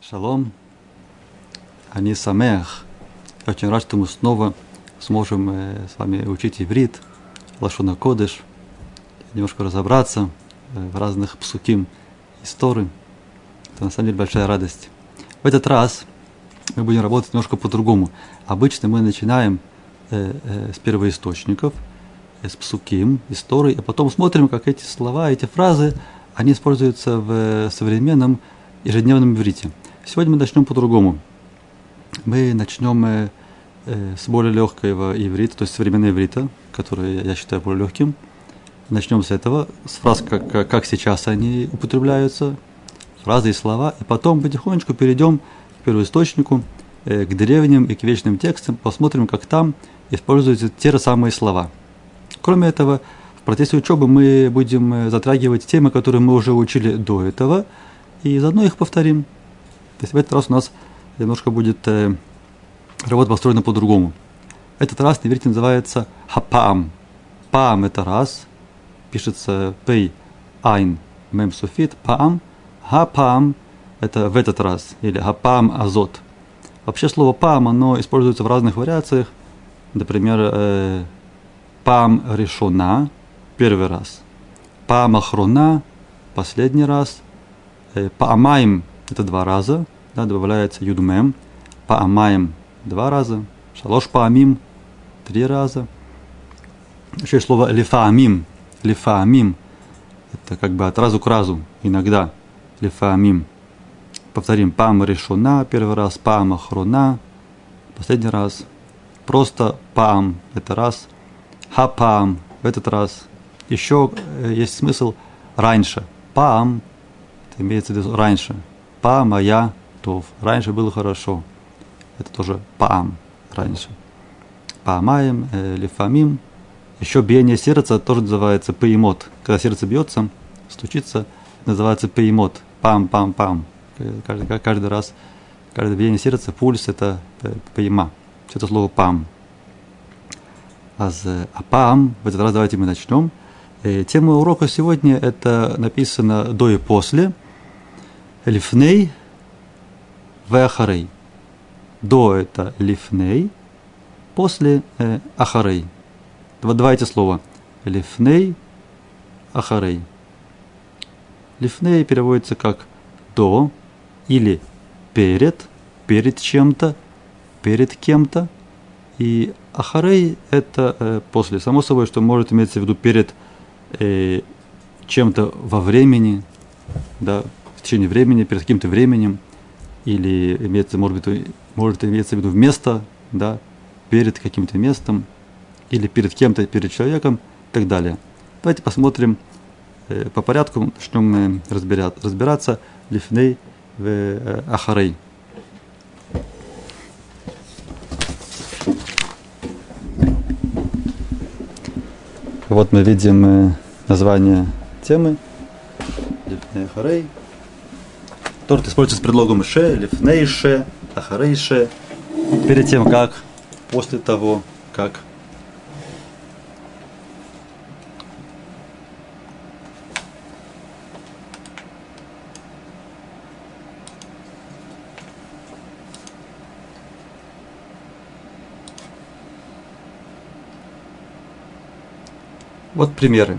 Шалом. Они самех. Очень рад, что мы снова сможем э, с вами учить иврит, лашона кодыш, немножко разобраться э, в разных псуким истории. Это на самом деле большая радость. В этот раз мы будем работать немножко по-другому. Обычно мы начинаем э, э, с первоисточников, э, с псуким, истории, а потом смотрим, как эти слова, эти фразы, они используются в э, современном ежедневном иврите. Сегодня мы начнем по-другому. Мы начнем э, э, с более легкого иврита, то есть современного иврита, который я считаю более легким. Начнем с этого, с фраз, как, как сейчас они употребляются, фразы и слова, и потом потихонечку перейдем к первоисточнику, э, к древним и к вечным текстам, посмотрим, как там используются те же самые слова. Кроме этого, в процессе учебы мы будем э, затрагивать темы, которые мы уже учили до этого, и заодно их повторим. То есть в этот раз у нас немножко будет э, работа построена по-другому. Этот раз на иврите называется хапам. Пам – это раз, пишется пей, айн, мем суфит, пам. Хапам – это в этот раз, или хапам азот. Вообще слово пам, оно используется в разных вариациях. Например, э, пам решона – первый раз. Пам ахрона – последний раз. Э, паамаем это два раза, да, добавляется юдмем, паамаем два раза, шалош паамим три раза. Еще есть слово лифаамим, лифаамим, это как бы от разу к разу, иногда, лифаамим. Повторим, пам решена первый раз, пам охрона, последний раз. Просто пам, это раз, хапам, в этот раз. Еще э, есть смысл раньше. Пам, это имеется в виду раньше. Па моя тов. Раньше было хорошо. Это тоже паам раньше. Паамаем, э, лифамим. Еще биение сердца тоже называется паимот. Когда сердце бьется, стучится, называется паимот. Пам-пам-пам. Каждый, каждый раз, каждое биение сердца, пульс – это паима. Все это слово пам. А, а пам, в этот раз давайте мы начнем. Э, тема урока сегодня – это написано до и после – лифней веахарей. До это лифней, после э, ахарей. Вот два эти слова. Лифней, ахарей. Лифней переводится как до или перед, перед чем-то, перед кем-то. И ахарей это э, после. Само собой, что может иметься в виду перед э, чем-то во времени, да, в течение времени, перед каким-то временем, или имеется, может быть, может иметься в виду вместо, да, перед каким-то местом, или перед кем-то, перед человеком и так далее. Давайте посмотрим э, по порядку, начнем мы разбирать, разбираться лифней в э, ахарей. Вот мы видим э, название темы Лифней Ахарей – Торт используется с предлогом ше, лифнейше, ахарейше, перед тем как, после того, как. Вот примеры.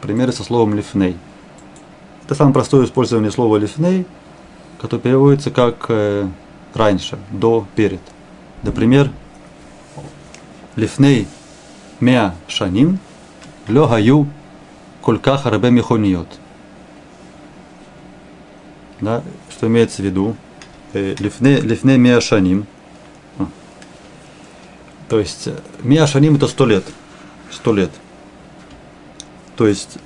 Примеры со словом лифней. Это самое простое использование слова лифней, которое переводится как э, раньше, до, перед. Например, лифней меа шаним лё хаю кольках харбе михониот. Да, что имеется в виду? Э, лифней, меа шаним. А. То есть э, меа шаним это сто лет. Сто лет. То есть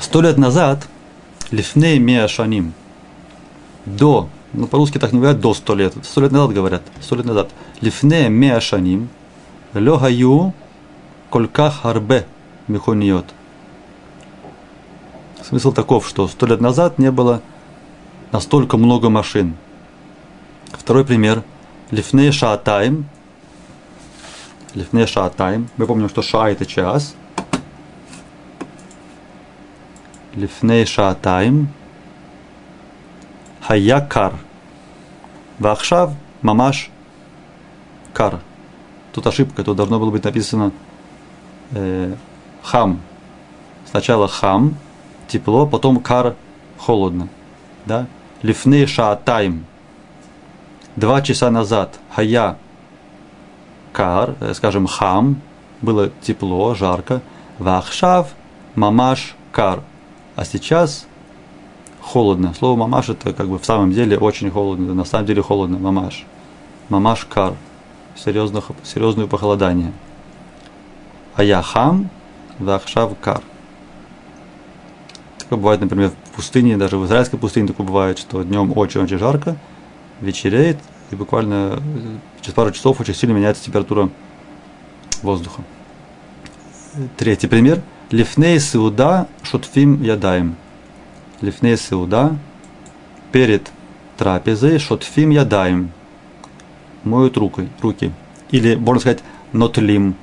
Сто лет назад, лифней миашаним, до, ну по-русски так не говорят до сто лет, сто лет назад говорят, сто лет назад, лифней миашаним, лёгаю кольках харбе михониот. Смысл таков, что сто лет назад не было настолько много машин. Второй пример. Лифней шаатайм. Лифней шаатайм. Мы помним, что ша это час. לפני שעתיים, хаякар. Вахшав мамаш кар. Тут ошибка, тут должно было быть написано э, хам. Сначала хам, тепло, потом кар, холодно. Да? Лифны шаатайм. Два часа назад хая кар, э, скажем, хам, было тепло, жарко. Вахшав мамаш кар. А сейчас холодно. Слово мамаш это как бы в самом деле очень холодно. На самом деле холодно. Мамаш. Мамаш кар. Серьезных, серьезное похолодание. А я хам, вахшав кар. Такое бывает, например, в пустыне, даже в израильской пустыне такое бывает, что днем очень-очень жарко, вечереет, и буквально через пару часов очень сильно меняется температура воздуха. Третий пример. Лифней сеуда шотфим ядаем. Лифней сеуда перед трапезой шотфим ядаем. Моют руки, руки. Или, можно сказать, нотлим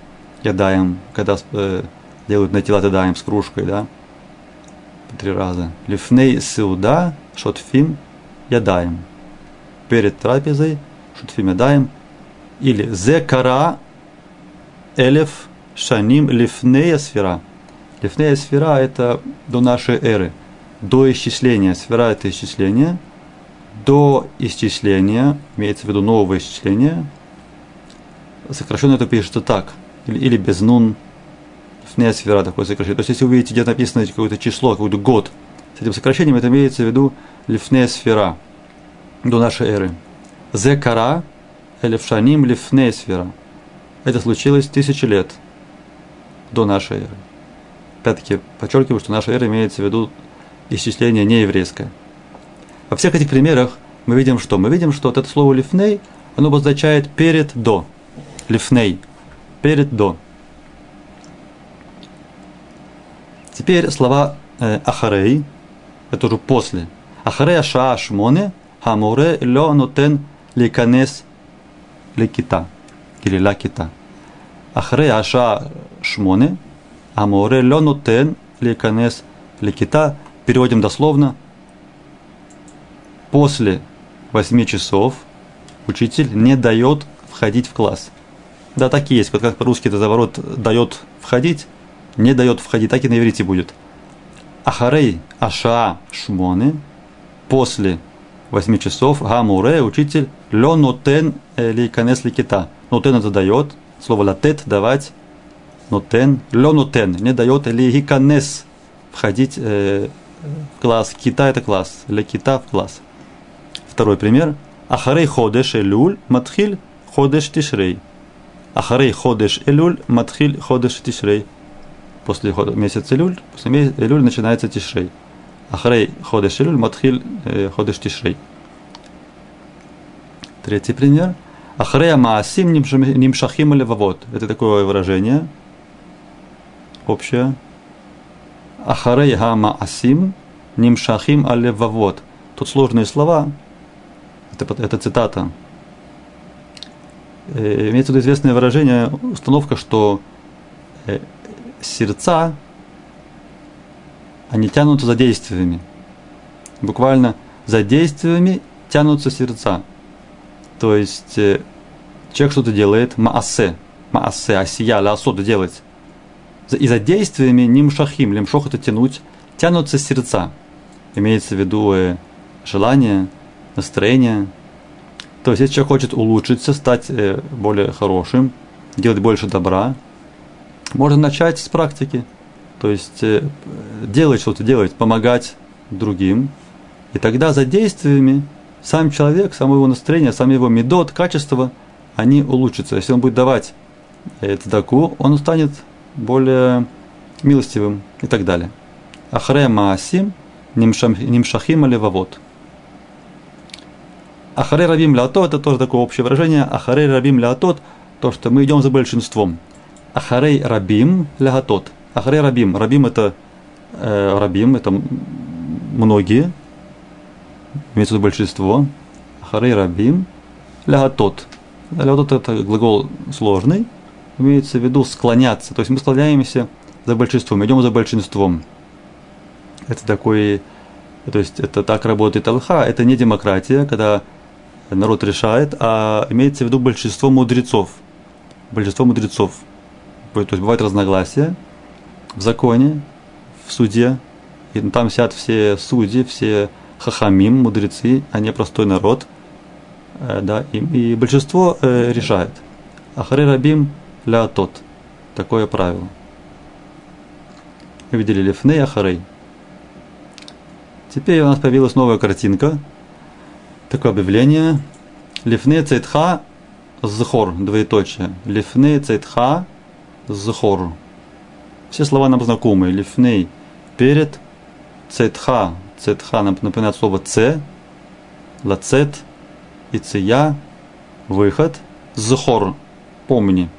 ядаем, когда э, делают натилат ядаем с кружкой, да, три раза. Лифней сеуда шотфим ядаем. Перед трапезой шотфим ядаем. Или зекара элев шаним лифнея сфера. Лифнея сфера – это до нашей эры, до исчисления. Сфера – это исчисление. До исчисления, имеется в виду нового исчисления, сокращенно это пишется так, или, или без нун, лифнея сфера такое сокращение. То есть, если вы видите, где написано какое-то число, какой-то год, с этим сокращением это имеется в виду лифнея сфера, до нашей эры. Зекара, элевшаним лифнея сфера. Это случилось тысячи лет – до нашей эры. Опять-таки подчеркиваю, что наша эра имеется в виду исчисление нееврейское. Во всех этих примерах мы видим что? Мы видим, что вот это слово «лифней», оно обозначает «перед до». «Лифней» – «перед до». Теперь слова э, «ахарей» – это уже «после». «Ахарей аша шмоне хамуре лё нотен ликанес лекита» или «лакита». «Ахарей аша шмоне» Амуре ло нутен леканес лекита. Переводим дословно. После 8 часов учитель не дает входить в класс. Да, так и есть. Вот как по-русски это заворот дает входить, не дает входить, так и на иврите будет. Ахарей аша шмоны после 8 часов гамуре учитель ле нотен э, ликанес ликита. Нотен это дает, слово латет давать, нотен, лё нотен, не дает, или хиканес – входить э, в класс. Кита – это класс, для кита – в класс. Второй пример. Ахарей ходеш элюль матхиль ходеш тишрей. Ахарей ходеш элюль матхиль ходеш тишрей. После месяца элюль, после месяца элюль начинается тишрей. Ахарей ходеш элюль матхиль э, ходеш тишрей. Третий пример – Ахрея маасим нимшахим левавод. Это такое выражение общее. Ахарей ха маасим нимшахим алевавод. Тут сложные слова. Это, это цитата. Э, имеется в виду известное выражение, установка, что э, сердца, они тянутся за действиями. Буквально за действиями тянутся сердца. То есть э, человек что-то делает, маасе, маасе, асия, ласода делать. И за действиями нимшахим, лимшох это тянуть, тянутся сердца. Имеется в виду э, желание, настроение. То есть, если человек хочет улучшиться, стать э, более хорошим, делать больше добра, можно начать с практики. То есть, делать что-то, делать, помогать другим. И тогда за действиями сам человек, само его настроение, сам его медот, качество, они улучшатся. Если он будет давать цдаку, он станет более милостивым и так далее. Ахре маасим нимшахим левавот. Ахаре рабим леатот, это тоже такое общее выражение. Ахаре рабим леатот, то, что мы идем за большинством. Ахарей рабим леатот. Ахаре рабим. Рабим это э, рабим, это многие, имеется в виду большинство, харей рабим, лягатот. Лягатот это глагол сложный, имеется в виду склоняться. То есть мы склоняемся за большинством, идем за большинством. Это такой То есть это так работает Алха, это не демократия, когда народ решает, а имеется в виду большинство мудрецов. Большинство мудрецов. То есть бывают разногласия в законе, в суде, и там сидят все судьи, все хахамим, мудрецы, а не простой народ. Э, да, и, и большинство э, решает. Ахаре рабим ля тот. Такое правило. Мы видели лифней ахарей. Теперь у нас появилась новая картинка. Такое объявление. Лифней цейтха зхор, двоеточие. Лифней цейтха зхор. Все слова нам знакомые. Лифней перед, цейтха, цейтха нам напоминает слово ц, лацет, и ция, выход, зхор, помни.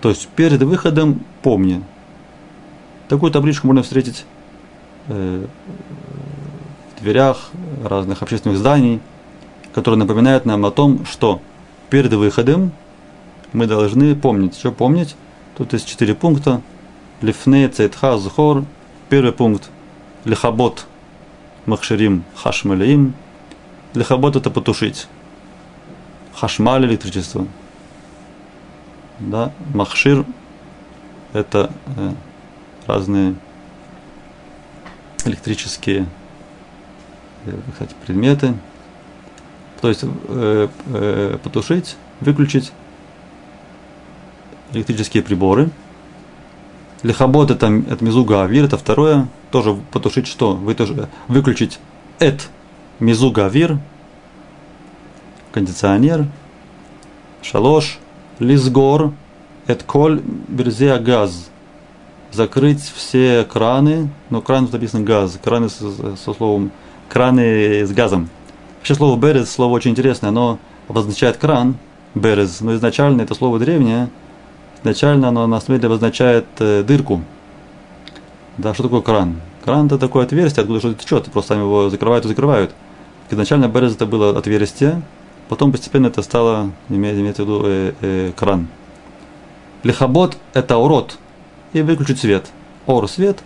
То есть перед выходом помни. Такую табличку можно встретить э, в дверях разных общественных зданий, которые напоминают нам о том, что перед выходом мы должны помнить. Что помнить? Тут есть четыре пункта. Лифне, цейтха, зхор. Первый пункт. Лихабот, махширим, хашмалеим. Лихабот это потушить. Хашмаль электричество. Да, махшир это э, разные электрические э, кстати, предметы. То есть э, э, потушить, выключить электрические приборы. Лихабот это, это мизуга авир, это второе. Тоже потушить что? Вы тоже выключить эт мизуга авир, кондиционер. Шалош, лизгор, эт коль берзея газ закрыть все краны, но кран тут написано газ, краны со, со словом краны с газом. Вообще слово берез, слово очень интересное, оно обозначает кран, берез, но изначально это слово древнее, изначально оно на самом деле обозначает э, дырку. Да, что такое кран? Кран это такое отверстие, откуда что-то течет, просто сами его закрывают и закрывают. Изначально берез это было отверстие, потом постепенно это стало, иметь в виду э, э, кран. Лихабот это урод, и выключить свет. Ор – свет,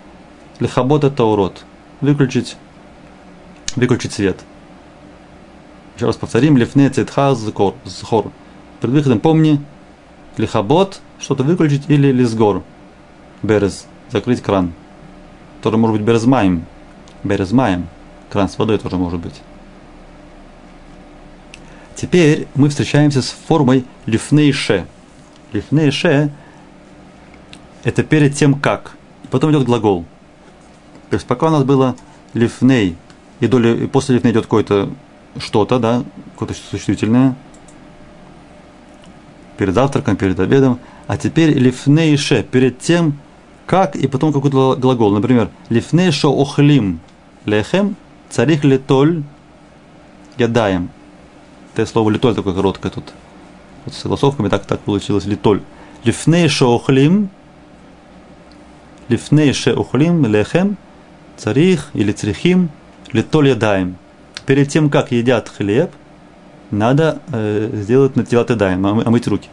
лихабот – это урод. Выключить, выключить свет. Еще раз повторим, лифне цитха зхор. Перед выходом помни, лихабот – что-то выключить или лизгор. Берез – закрыть кран. Тоже может быть березмаем. Березмаем. Кран с водой тоже может быть. Теперь мы встречаемся с формой лифнейше. Лифнейше это перед тем как. Потом идет глагол. То есть пока у нас было лифней, и, доли, и после лифней идет какое-то что-то, да, какое-то существительное, перед завтраком, перед обедом, а теперь лифней ше, перед тем, как, и потом какой-то глагол. Например, лифней шо охлим лехем, царих литоль ядаем. Это слово литоль такое короткое тут. Вот с согласовками так, так получилось литоль. Лифней шо охлим Лифней ше ухлим лехем царих или црихим литоль ядаем. Перед тем, как едят хлеб, надо э, сделать натилат ядаем, омыть руки.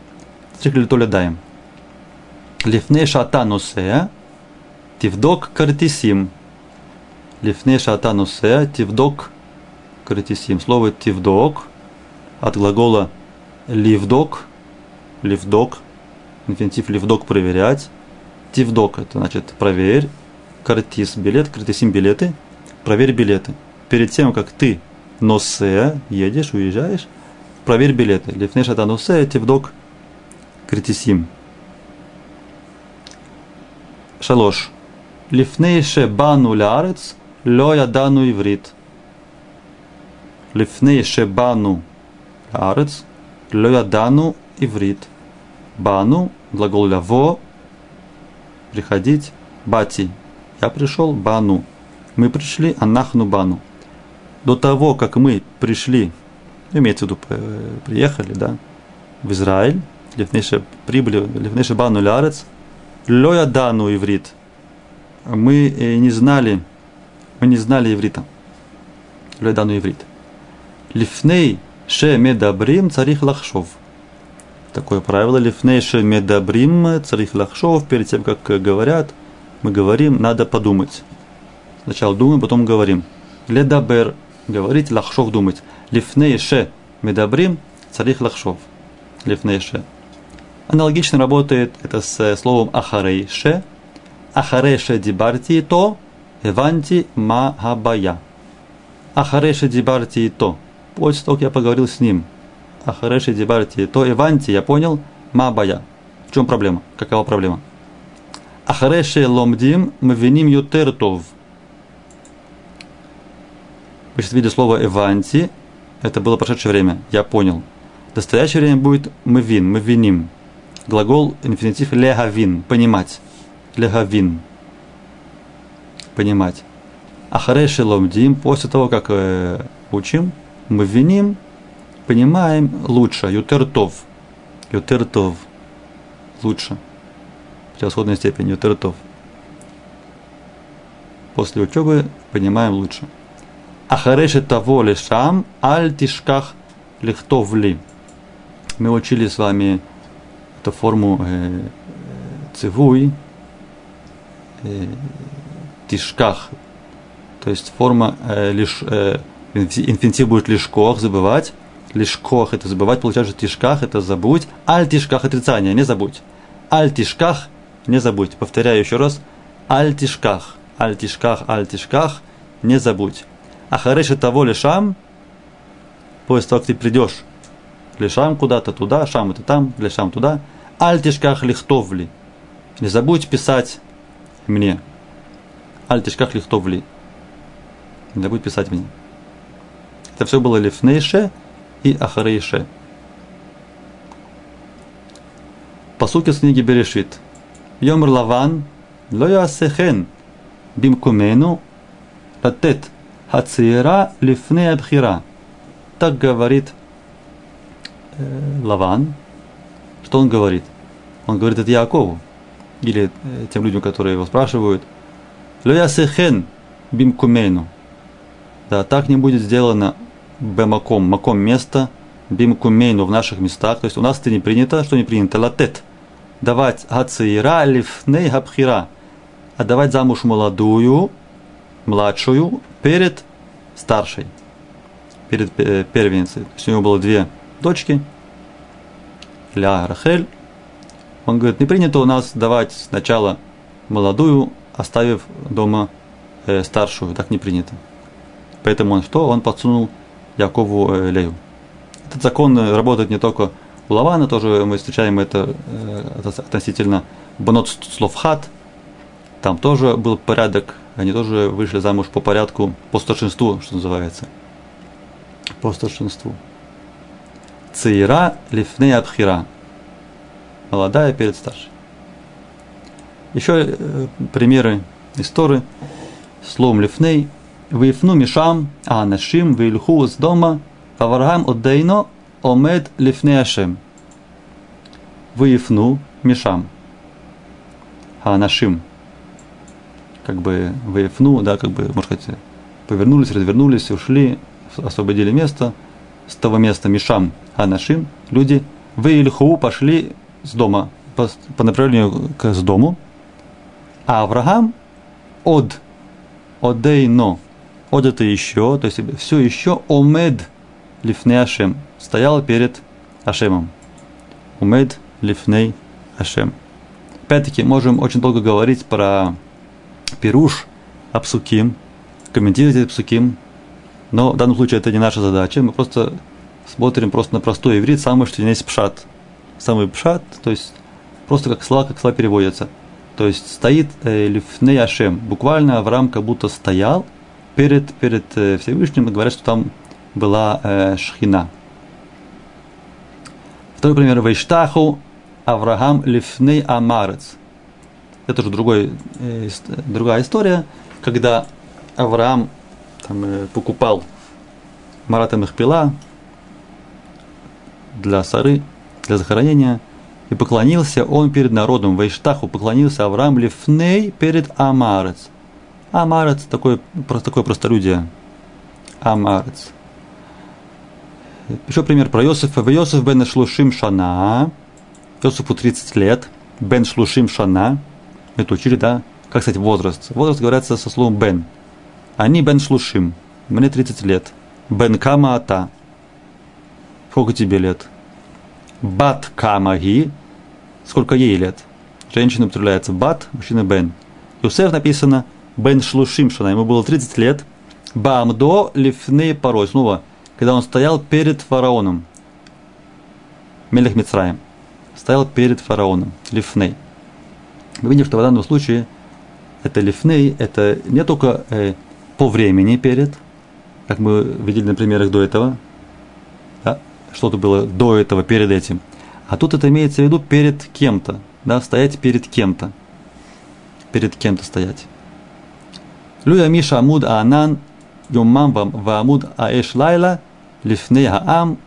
Црих литоль ядаем. Лифней шата носея тивдок картисим. Лифней шата носея тивдок картисим. Слово тивдок от глагола ливдок, ливдок, инфинитив ливдок проверять, Тивдок, это значит проверь. Картис билет, картисим билеты. Проверь билеты. Перед тем, как ты носе, едешь, уезжаешь, проверь билеты. Лифнеш это носе, тивдок, картисим. Шалош. Лифнейше бану лярец, ло ядану иврит. Лифнейше бану лярец, ло ядану иврит. Бану, глагол ляво, приходить бати. Я пришел бану. Мы пришли анахну бану. До того, как мы пришли, имеется в виду, приехали, да, в Израиль, левнейше прибыли, левнейше бану лярец, лоя дану иврит. Мы э, не знали, мы не знали иврита. Лоя дану иврит. Лифней ше медабрим царих лахшов – такое правило. Лифнейше медабрим, царих лахшов, перед тем, как говорят, мы говорим, надо подумать. Сначала думаем, потом говорим. Ледабер – говорить, лахшов – думать. Лифней ше медабрим – царих лахшов. Лифней ше. Аналогично работает это с словом ахарей ше. Ахарей ше дибарти то, эванти ма габая. Ахарей ше дибарти то. После того, как я поговорил с ним. Ахарей ше дибарти то, эванти, я понял, ма бая. В чем проблема? Какова проблема? Ахареше ломдим мвиним ютертов. Вы сейчас видите слово «эванти», это было прошедшее время, я понял. В настоящее время будет «мвин», «мвиним». Глагол, инфинитив «легавин», «понимать». «Легавин». «Понимать». Ахареше ломдим, после того, как э, учим, мы виним, понимаем лучше, ютертов. Ютертов. Лучше превосходной степени тертов. После учебы понимаем лучше. Ахареши того лишам аль тишках лихтовли. Мы учили с вами эту форму э, цивуй, э, тишках, то есть форма э, лишь э, инфинитив будет лишкох, забывать. Лишкох это забывать, получается тишках это забудь. Аль тишках отрицание, не забудь. Аль тишках не забудь. Повторяю еще раз. Альтишках, альтишках, альтишках, не забудь. А хареши того лишам, после того, как ты придешь лишам куда-то туда, шам это там, лишам туда, альтишках лихтовли. Не забудь писать мне. Альтишках лихтовли. Не забудь писать мне. Это все было лифнейше и ахарейше. Посуки с книги Берешит. Йомр лаван лоясехен бимкумену ратет, хацира лифне абхира. Так говорит э, Лаван. Что он говорит? Он говорит это Якову. Или э, тем людям, которые его спрашивают. Лоясехен бимкумену. Да, так не будет сделано бемаком, маком место, бимкумейну в наших местах. То есть у нас это не принято. Что не принято? Латет давать гацира лифней габхира, отдавать замуж молодую, младшую, перед старшей, перед э, первенцей. То есть у него было две дочки, Ля Рахель. Он говорит, не принято у нас давать сначала молодую, оставив дома э, старшую. Так не принято. Поэтому он что? Он подсунул Якову э, Лею. Этот закон работает не только у Лавана тоже мы встречаем это э, относительно банот слов хат. Там тоже был порядок, они тоже вышли замуж по порядку, по старшинству, что называется. По старшинству. Цейра лифней абхира. Молодая перед старшей. Еще э, примеры истории. Словом лифней. Вифну мишам, а нашим вильху с дома, Авраам отдейно омед лифне Ашем. Выифну мишам. А нашим. Как бы выифну, да, как бы, можно сказать, повернулись, развернулись, ушли, освободили место. С того места мишам, а нашим люди выильху пошли с дома, по, по направлению к с дому. А Авраам от, одейно, от это еще, то есть все еще омед лифне Ашем, стоял перед Ашемом. Умед лифней Ашем. Опять-таки, можем очень долго говорить про Пируш, Апсуким, комментировать Апсуким, но в данном случае это не наша задача, мы просто смотрим просто на простой иврит, самый что есть пшат. Самый пшат, то есть просто как слова, как слова переводятся. То есть стоит э, лифней Ашем, буквально Авраам как будто стоял перед, перед э, Всевышним, и говорят, что там была э, шхина. Второй пример. Вайштаху Авраам Лифней Амарец. Это уже другой, э, другая история, когда Авраам там, э, покупал Марата Мехпила для Сары, для захоронения, и поклонился он перед народом. Вайштаху поклонился Авраам Лифней перед Амарец. Амарец такой, такое простолюдие. Амарец. Еще пример про Йосифа. Йосиф бен Шлушим Шана. Йосифу 30 лет. Бен Шлушим Шана. Это учили, да? Как, кстати, возраст? Возраст говорится со словом бен. Они бен Шлушим. мне 30 лет. Бен кама ата. Сколько тебе лет? Бат камаги. Сколько ей лет? Женщина употребляется бат, мужчина бен. Юсеф написано бен шлушим шана. Ему было 30 лет. Бамдо лифны порой. Снова, когда он стоял перед фараоном. Мелех Мицраем. Стоял перед фараоном. Лифней. Мы видим, что в данном случае это лифней, это не только э, по времени перед, как мы видели на примерах до этого, да, что-то было до этого, перед этим. А тут это имеется в виду перед кем-то, да, стоять перед кем-то. Перед кем-то стоять. Люя Миша Амуд Аанан Юммам Ваамуд Аэш Лайла Лифней Аам.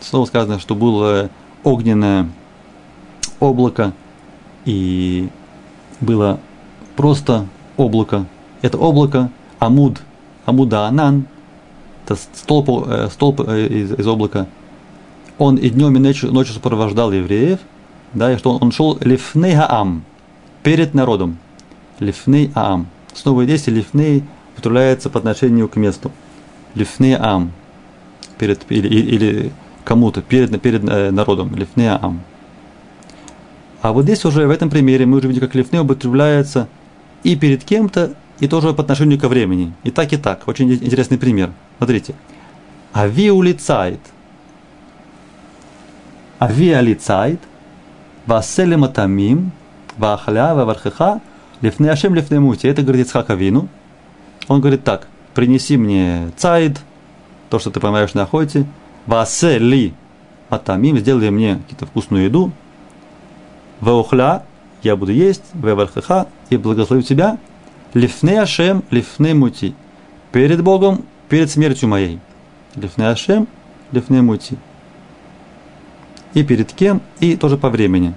Снова сказано, что было огненное облако и было просто облако. Это облако Амуд, Амуда Анан, это столб, э, столб э, из, из облака, он и днем, и ночью, ночью сопровождал евреев, да, и что он, он шел лифней хаам, перед народом. Лифней аам. Снова здесь лифней употребляется по отношению к месту. Лифней аам. Перед, или, или кому-то, перед, перед э, народом. Лифней аам. А вот здесь уже в этом примере мы уже видим, как лифней употребляется и перед кем-то, и тоже по отношению ко времени. И так, и так. Очень интересный пример. Смотрите. Ави улицает. Ави алицает. Васелем атамим. Вахля вавархеха. Лифне ашем лифне мути. Это говорит Ицхак Авину. Он говорит так. Принеси мне цайд, то, что ты поймаешь на охоте. Васели атамим. Сделай мне какую-то вкусную еду. Ваухля. Я буду есть. Вавархеха. И благословлю тебя Лифне Ашем, лифне мути. Перед Богом, перед смертью моей. Лифне Ашем, лифне мути. И перед кем, и тоже по времени.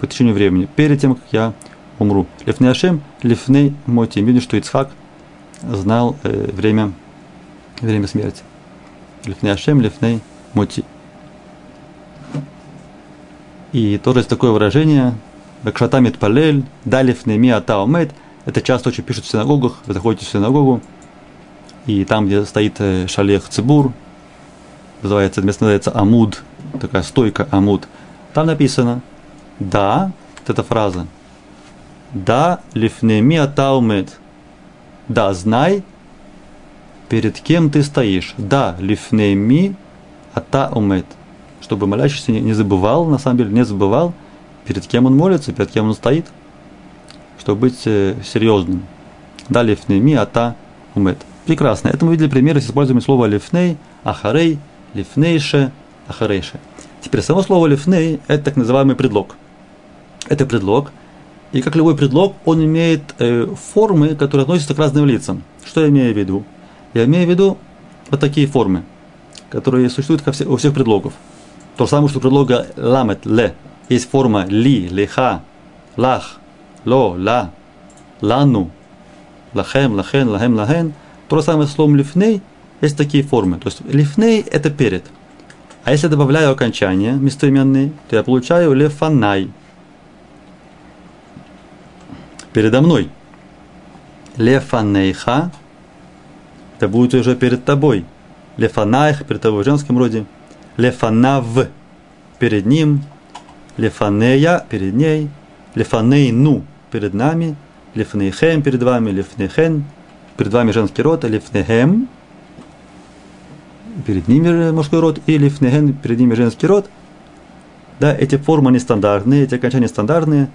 По течению времени. Перед тем, как я умру. Лифне Ашем, лифне мути. Видно, что Ицхак знал э, время, время смерти. Лифне Ашем, лифне мути. И тоже есть такое выражение, Бакшатамит палель, далиф неми атаумет – это часто очень пишут в синагогах. Вы заходите в синагогу, и там, где стоит э, шалех цибур, называется, место называется Амуд, такая стойка Амуд. Там написано «Да», вот эта фраза, «Да, лифнеми атаумет», «Да, знай, перед кем ты стоишь». «Да, лифнеми атаумет», чтобы молящийся не забывал, на самом деле, не забывал, перед кем он молится, перед кем он стоит – чтобы быть э, серьезным. Да, лифнеми, ата, умет. Прекрасно. Это мы видели примеры с использованием слова лифней, ахарей, лифнейше, ахарейше. Теперь само слово лифней – это так называемый предлог. Это предлог, и как любой предлог, он имеет э, формы, которые относятся к разным лицам. Что я имею в виду? Я имею в виду вот такие формы, которые существуют у всех предлогов. То же самое, что у предлога ламет, ле, есть форма ли, леха, лах, ло, ла, лану, лахем, лахен, лахем, лахен. То же самое словом лифней есть такие формы. То есть лифней – это перед. А если добавляю окончание местоименные, то я получаю лефанай. Передо мной. Лефанейха – это будет уже перед тобой. Лефанайх – перед тобой в женском роде. Лефанав – перед ним. Лефанея – перед ней. Лефанейну перед нами, лифнейхем перед вами, лифнейхен, перед вами женский род, лифнехем, перед ними мужской род, и лифнехен, перед ними женский род. Да, эти формы нестандартные, эти окончания стандартные,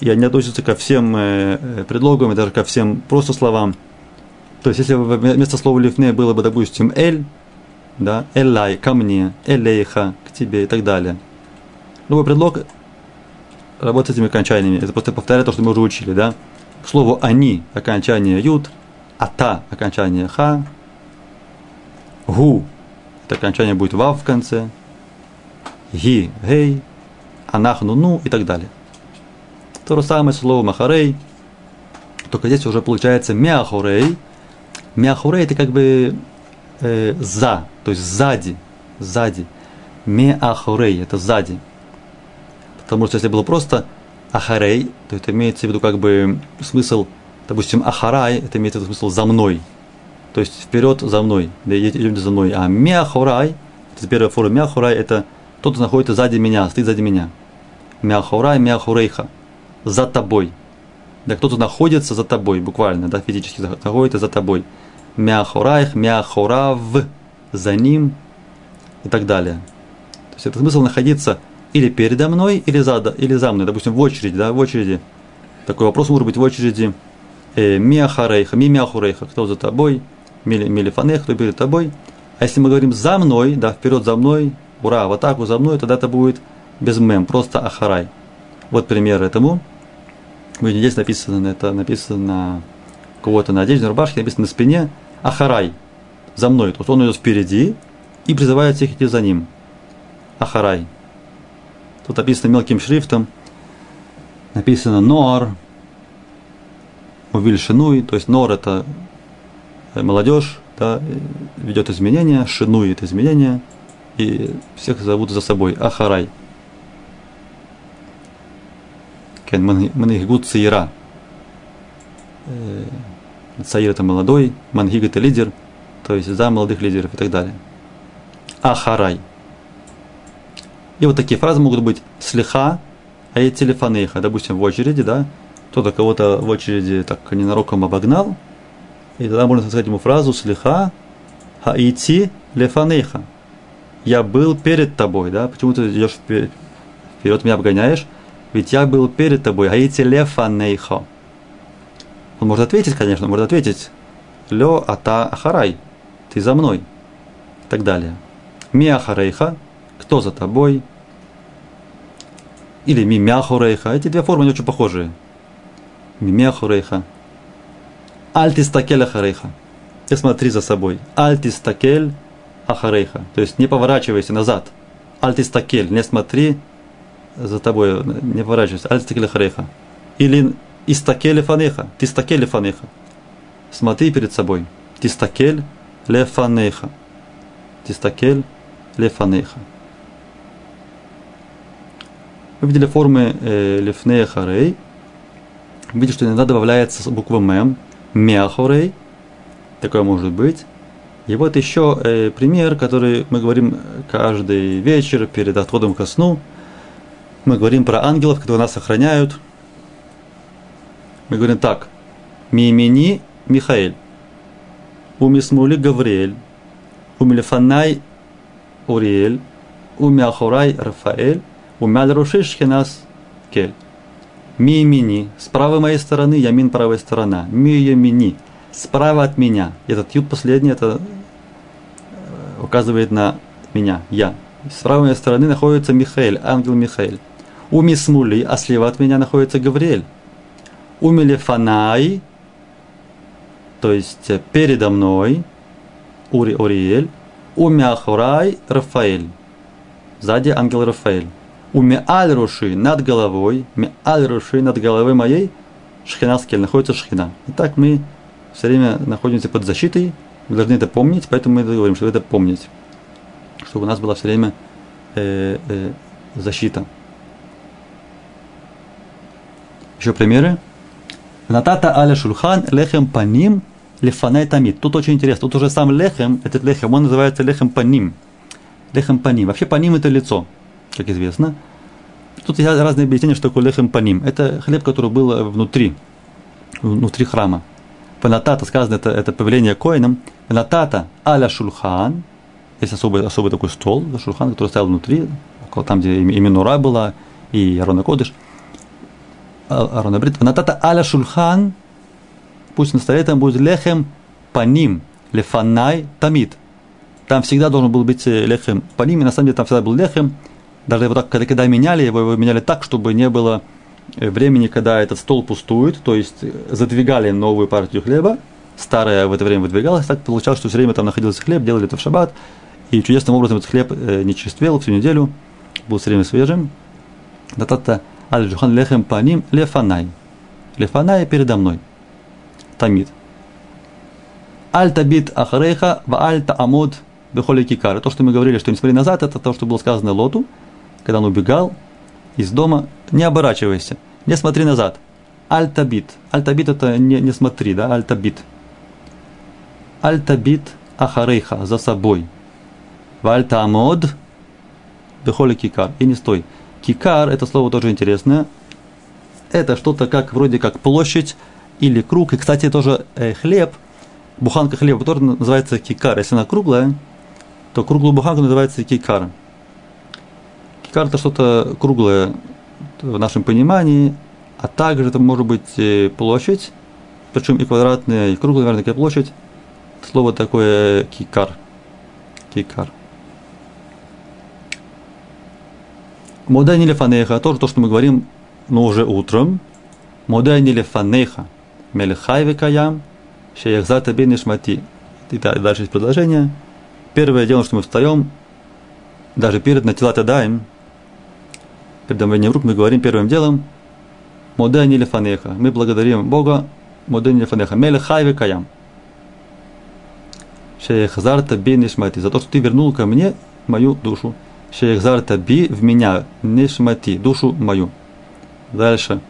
и они относятся ко всем э, э, предлогам и даже ко всем просто словам. То есть, если вместо слова лифне было бы, допустим, эль, да, эллай, ко мне, элейха, к тебе и так далее. Любой предлог работать с этими окончаниями. Это просто повторяет то, что мы уже учили, да? К слову «они» – окончание «ют», «ата» – окончание «ха», «гу» – это окончание будет «вав» в конце, «ги» – «гей», «анахну» – «ну» и так далее. То же самое слово «махарей», только здесь уже получается «мяхурей». «Мяхурей» – это как бы э, «за», то есть «сзади», «сзади». «Меахурей» – это «сзади». Потому что если было просто ахарей, то это имеется в виду как бы смысл, допустим, ахарай, это имеется в виду смысл за мной. то есть вперед за мной, да идемте за мной. А мяхорай, это первая форма мяхорай, это тот, кто находится сзади меня, стоит сзади меня. Мяхорай, мяхурейха, за тобой. Да кто-то находится за тобой, буквально, да, физически находится за тобой. Мяхорайх, мяхорав, за ним и так далее. То есть это смысл находиться или передо мной, или за, или за мной, допустим, в очереди, да, в очереди. Такой вопрос может быть в очереди. Э, Миахарейха, ми мяхурейха, кто за тобой, милифанех, кто перед тобой. А если мы говорим за мной, да, вперед за мной, ура, в атаку за мной, тогда это будет без мем, просто ахарай. Вот пример этому. Видите, здесь написано, это написано на кого-то на одежде, на рубашке, написано на спине Ахарай, за мной. То есть он идет впереди и призывает всех идти за ним. Ахарай. Тут написано мелким шрифтом, написано Нор, Увиль Шинуй, то есть Нор это молодежь, да, ведет изменения, Шинуй это изменения, и всех зовут за собой Ахарай. Манхигут Цаира. Э, Цаир это молодой, Мангиг это лидер, то есть за молодых лидеров и так далее. Ахарай. И вот такие фразы могут быть слиха, а и телефонейха, допустим, в очереди, да, кто-то кого-то в очереди так ненароком обогнал, и тогда можно сказать ему фразу слиха, хаити лефанейха. Я был перед тобой, да, почему ты идешь вперед, вперед меня обгоняешь? Ведь я был перед тобой, хаити лефанейха. Он может ответить, конечно, может ответить, лё ата ахарай, ты за мной, и так далее. Ми ахарейха, кто за тобой, или мимяхурейха. Эти две формы не очень похожие. Мимяхурейха. Альтистакель ахарейха. И смотри за собой. Альтистакель ахарейха. То есть не поворачивайся назад. Альтистакель. Не смотри за тобой. Не поворачивайся. Альтистакель ахарейха. Или истакель фанеха. Тистакель фанеха. Смотри перед собой. Тистакель лефанеха. Тистакель лефанеха. Мы видели формы э, лифнея харей. Видите, что иногда добавляется буква мем. Мяхорей. Такое может быть. И вот еще э, пример, который мы говорим каждый вечер перед отходом ко сну. Мы говорим про ангелов, которые нас охраняют. Мы говорим так. Мимини Михаил. Умисмули Гавриэль. Умилифанай Уриэль. Умяхурай Рафаэль. Умяль шхинас кель. Ми мини. С правой моей стороны, ямин правая сторона. Ми ямини. Справа от меня. Этот ют последний, это э, указывает на меня, я. С правой стороны находится Михаил, ангел Михаил. У Мисмули, а слева от меня находится Гавриэль. У Мелефанай, то есть э, передо мной, Ури Ориэль. У Мяхурай Рафаэль. Сзади ангел Рафаэль. У меаль руши над головой, меаль руши над головой моей, шхина скель, находится шхина. Итак, мы все время находимся под защитой, вы должны это помнить, поэтому мы говорим, что это помнить. Чтобы у нас была все время э, э, защита. Еще примеры. Натата аля шульхан лехем паним лефанай тамид. Тут очень интересно. Тут уже сам лехем, этот лехем, он называется лехем паним. Лехем паним. Вообще паним это лицо как известно. Тут есть разные объяснения, что такое лехем паним. Это хлеб, который был внутри, внутри храма. Панатата, сказано, это, это повеление коинам. Панатата аля шульхан. Есть особый, особый такой стол, шульхан, который стоял внутри, около там, где и Минура была, и Арона Кодыш. А, Арона Брит. Панатата аля шульхан. Пусть на столе там будет лехем паним. Лефанай тамид. Там всегда должен был быть э, лехем паним, и на самом деле там всегда был лехем, даже вот так, когда, когда меняли его, его меняли так, чтобы не было э, времени, когда этот стол пустует, то есть э, задвигали новую партию хлеба, старая в это время выдвигалась, так получалось, что все время там находился хлеб, делали это в шаббат, и чудесным образом этот хлеб не черствел всю неделю, был все время свежим. Датата аль джухан лехем паним лефанай. Лефанай передо мной. Тамид. Аль табит ахарейха ва аль таамод бехоли кикар. То, что мы говорили, что не смотри назад, это то, что было сказано Лоту – когда он убегал из дома, не оборачивайся, не смотри назад. Альтабит. Альтабит это не, не смотри, да, альтабит. альтабит ахарейха, за собой. Вальта амод, бехоли кикар, и не стой. Кикар, это слово тоже интересное. Это что-то как, вроде как площадь или круг. И, кстати, тоже э, хлеб, буханка хлеба тоже называется кикар. Если она круглая, то круглую буханку называется кикар. Кикар это что-то круглое в нашем понимании, а также это может быть площадь, причем и квадратная, и круглая, наверное, площадь. Слово такое кикар. Кикар. Модайни лефанеха, тоже то, что мы говорим, но уже утром. מודה אני לפניך, מלך חי וקיים, שהחזרת בי נשמתי. И дальше есть предложение. Первое дело, что мы встаем, даже перед נטילת ידיים, перед омовением рук, мы говорим первым делом, מודה אני לפניך. Мы благодарим Бога, מודה אני לפניך, מלך חי וקיים. שהחזרת בי נשמתי. За то, что ты вернул ко мне мою душу. שהחזרת בי в меня, נשמתי, душу мою. Дальше.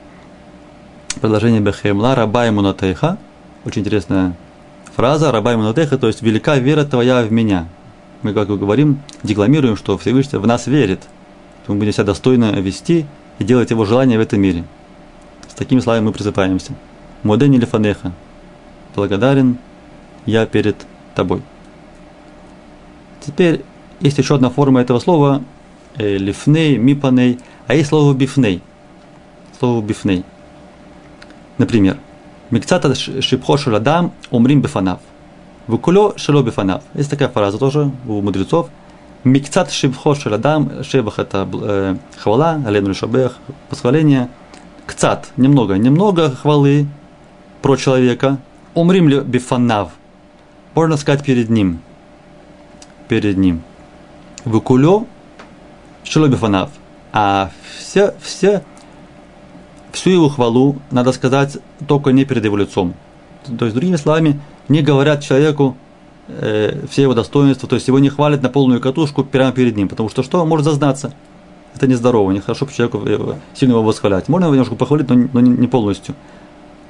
Предложение Бехемла, раба ему натеха. Очень интересная фраза, раба ему натеха, то есть велика вера твоя в меня. Мы, как говорим, декламируем, что Всевышний в нас верит. Мы будем себя достойно вести и делать его желание в этом мире. С такими словами мы призываемся. Моден или фанеха. Благодарен я перед тобой. Теперь есть еще одна форма этого слова э, лифней, мипаней, а есть слово бифней. Слово бифней. Например, Микцата шипхо шаладам умрим бифанав. Вукулё шело бифанав. Есть такая фраза тоже у мудрецов. Микцат шипхо шаладам, шебах это э, хвала, алену шабех, восхваление. Кцат, немного, немного хвалы про человека. Умрим ли бифанав? Можно сказать перед ним. Перед ним. Выкулё Шелобифанав. А все, все, всю его хвалу надо сказать только не перед его лицом. То есть, другими словами, не говорят человеку э, все его достоинства, то есть его не хвалят на полную катушку прямо перед ним, потому что что? Может зазнаться. Это нездорово, нехорошо человеку э, сильно его восхвалять. Можно его немножко похвалить, но, но не полностью.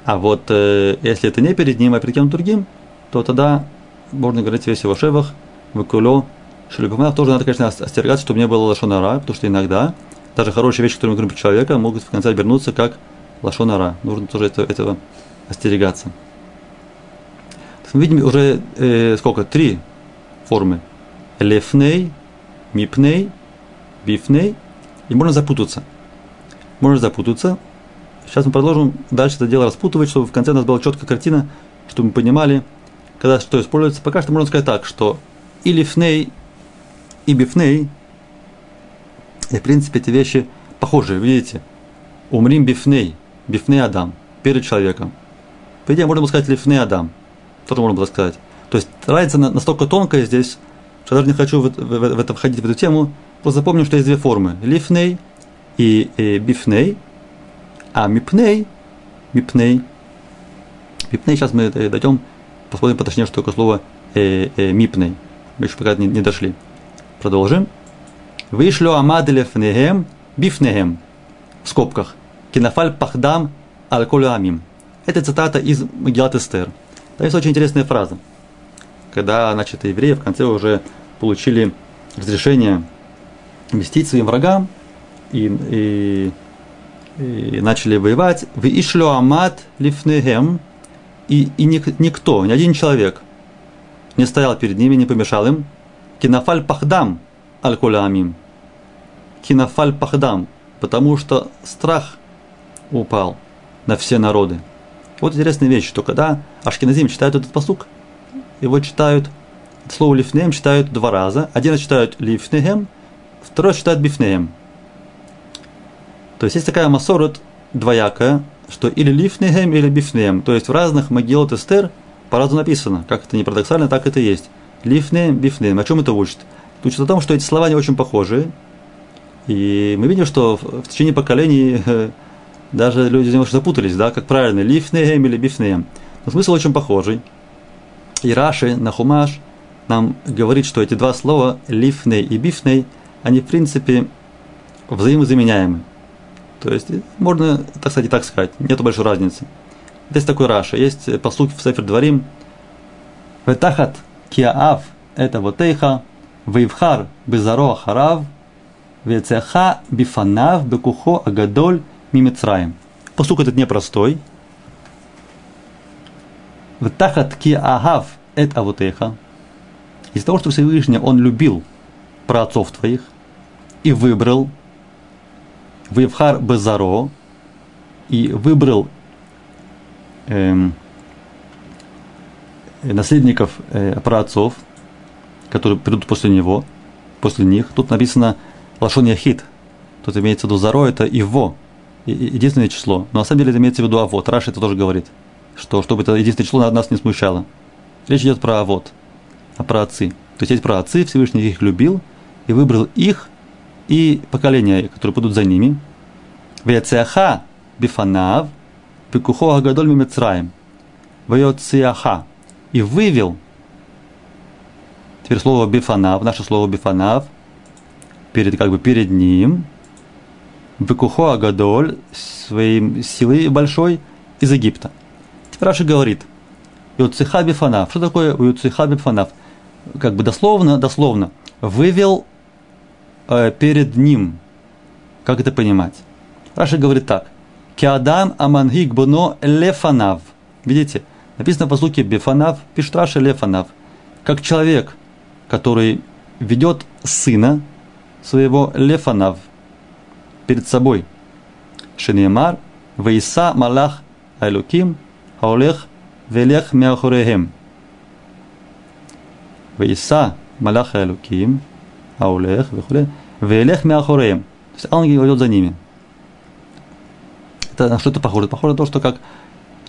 А вот э, если это не перед ним, а перед кем-то другим, то тогда можно говорить весь его шевах, выкулё, Шелюбиманов тоже надо, конечно, остерегаться, чтобы не было лошонара, потому что иногда даже хорошие вещи, которые мы говорим про человека, могут в конце обернуться как лошонара. Нужно тоже этого, этого остерегаться. Мы видим уже э, сколько? Три формы. Лефней, мипней, бифней. И можно запутаться. Можно запутаться. Сейчас мы продолжим дальше это дело распутывать, чтобы в конце у нас была четкая картина, чтобы мы понимали, когда что используется. Пока что можно сказать так, что и лифней, и бифней, и в принципе эти вещи похожие, видите? Умрим бифней, бифней Адам, перед человеком. По идее, можно было сказать лифней Адам, тоже можно было сказать. То есть разница настолько тонкая здесь, что я даже не хочу в, в, в это входить в эту тему, просто запомним, что есть две формы. Лифней и, и бифней, а мипней, мипней, мипней, сейчас мы дойдем, посмотрим поточнее, что такое слово э, э, мипней. Мы еще пока не, не дошли. Продолжим. Вышлю амаделев негем бифнегем. В скобках. Кинафаль пахдам аль амим. Это цитата из Магилат Эстер. Там есть очень интересная фраза. Когда, значит, евреи в конце уже получили разрешение мстить своим врагам и, и, и начали воевать. В Ишлю Амад Лифнегем и, и никто, ни один человек не стоял перед ними, не помешал им Кинафаль пахдам аль амим. Пахдам, потому что страх упал на все народы. Вот интересная вещь, что когда Ашкиназим читают этот посук, его читают, слово лифнеем читают два раза. Один раз читают лифнеем, второй читают бифнеем. То есть есть такая масорот двоякая, что или лифнеем, или бифнеем. То есть в разных могилот Эстер по-разному написано. Как это не парадоксально, так это и есть. Лифнеем, бифнеем. О чем это учит? Учит о том, что эти слова не очень похожи. И мы видим, что в течение поколений даже люди немножко запутались, да, как правильно, лифнеем или бифнеем. Но смысл очень похожий. И Раши на Хумаш нам говорит, что эти два слова, лифней и бифней, они в принципе взаимозаменяемы. То есть можно, так сказать, так сказать, нету большой разницы. Есть такой Раша, есть послуг в Сефер Дворим, Ветахат киаав это вот эйха, вейвхар безаро харав, вецеха бифанав бекухо агадоль мимицраем. Посук этот непростой. Ветахат киаав это вот эйха. Из того, что Всевышний он любил про отцов твоих и выбрал Вивхар Безаро и выбрал эм, наследников э, праотцов, которые придут после него, после них. Тут написано Лашон Яхид. Тут имеется в виду Заро, это Иво, единственное число. Но на самом деле это имеется в виду Авод. Раш это тоже говорит, что чтобы это единственное число нас не смущало. Речь идет про Авод, а про отцы. То есть есть про отцы, Всевышний их любил и выбрал их и поколения, которые будут за ними. Вецеаха бифанав, пикухо агадоль мимецраем. Вецеаха и вывел, теперь слово бифанав, наше слово бифанав, перед, как бы перед ним, Бекухо Агадоль своей силой большой из Египта. Теперь Раши говорит, Юцеха Бифанав. Что такое Юцеха Бифанав? Как бы дословно, дословно, вывел э, перед ним. Как это понимать? Раши говорит так. Киадам амангик буно лефанав. Видите? Написано по звуке Бифанав, пишет Раша Лефанав. Как человек, который ведет сына своего Лефанав перед собой. Шинемар, Вейса Малах Айлуким, Хаулех Велех Мяхурехем. Вейса Малах Айлуким, Хаулех Велех Мяхурехем. То есть ангел идет за ними. Это на что это похоже? Похоже на то, что как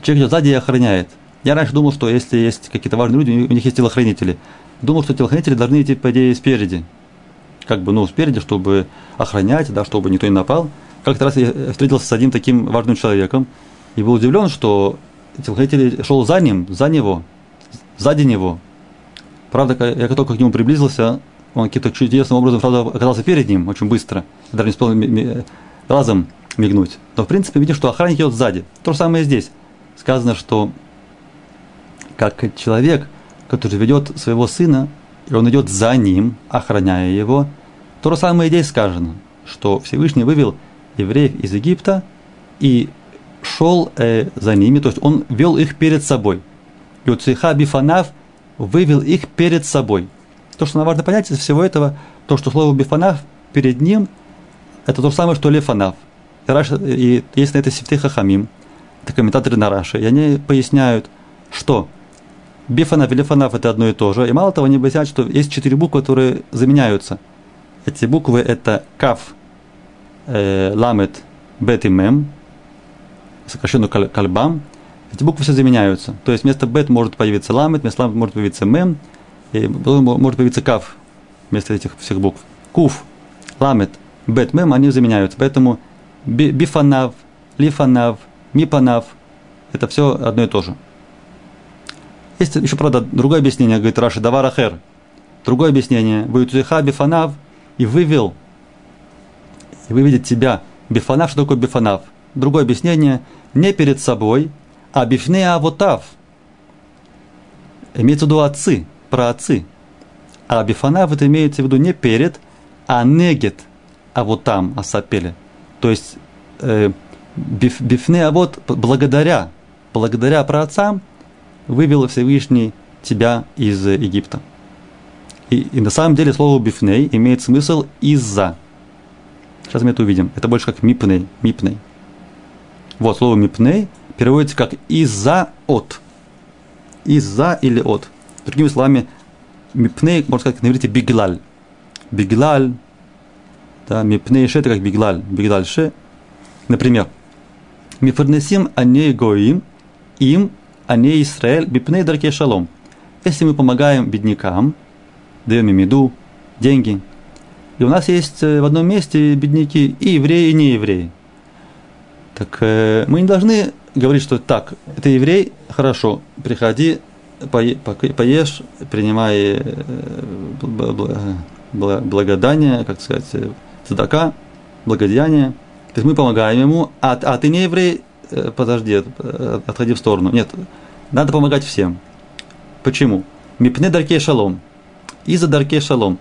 человек идет сзади и охраняет – я раньше думал, что если есть какие-то важные люди, у них есть телохранители. Думал, что телохранители должны идти, по идее, спереди. Как бы, ну, спереди, чтобы охранять, да, чтобы никто не напал. Как-то раз я встретился с одним таким важным человеком и был удивлен, что телохранитель шел за ним, за него, сзади него. Правда, я как только к нему приблизился, он каким-то чудесным образом сразу оказался перед ним очень быстро. Я даже не успел разом мигнуть. Но, в принципе, видим, что охранник идет сзади. То же самое здесь. Сказано, что как человек, который ведет своего сына, и он идет за ним, охраняя его, то же самое здесь сказано, что Всевышний вывел евреев из Египта и шел э, за ними, то есть он вел их перед собой. Юциха Бифанав вывел их перед собой. То, что нам важно понять из всего этого, то, что слово Бифанав перед ним, это то же самое, что Лефанав. И, Раша, и есть на это Сифтеха Хамим, это комментаторы на Раши, и они поясняют, что Бифанав и лефанав это одно и то же. И мало того, они объясняют, что есть четыре буквы, которые заменяются. Эти буквы это каф, э, ламет, бет и мем, сокращенно кальбам. Эти буквы все заменяются. То есть вместо бет может появиться ламет, вместо ламет может появиться мем, и может появиться каф вместо этих всех букв. Куф, ламет, бет, мем, они заменяются. Поэтому бифанав, лифанав, мипанав, это все одно и то же. Есть еще, правда, другое объяснение, говорит Раши Даварахер. Другое объяснение. Ваютзиха бифанав и вывел, и выведет тебя. Бифанав, что такое бифанав? Другое объяснение. Не перед собой, а бифне авотав. Имеется в виду отцы, про отцы. А бифанав это имеется в виду не перед, а негет, а вот там, асапеле. То есть э, биф, бифне, а вот благодаря, благодаря праотцам – вывел Всевышний тебя из Египта. И, и на самом деле слово бифней имеет смысл из-за. Сейчас мы это увидим. Это больше как мипней, мипней. Вот слово мипней переводится как из-за от. Из-за или от. Другими словами, мипней, можно сказать, на биглаль. Биглаль, да, мипней ше, это как биглаль, биглаль ше. Например, мифарнесим аней гоим, им не Израиль бипней дарке шалом. Если мы помогаем беднякам, даем им еду, деньги, и у нас есть э, в одном месте бедняки и евреи, и не евреи, так э, мы не должны говорить, что так, это еврей, хорошо, приходи, поешь, принимай э, благодание, как сказать, цедака, благодеяние. То есть мы помогаем ему, а, а ты не еврей, подожди, отходи в сторону. Нет, надо помогать всем. Почему? Мипне даркей шалом. Из-за даркей шалом.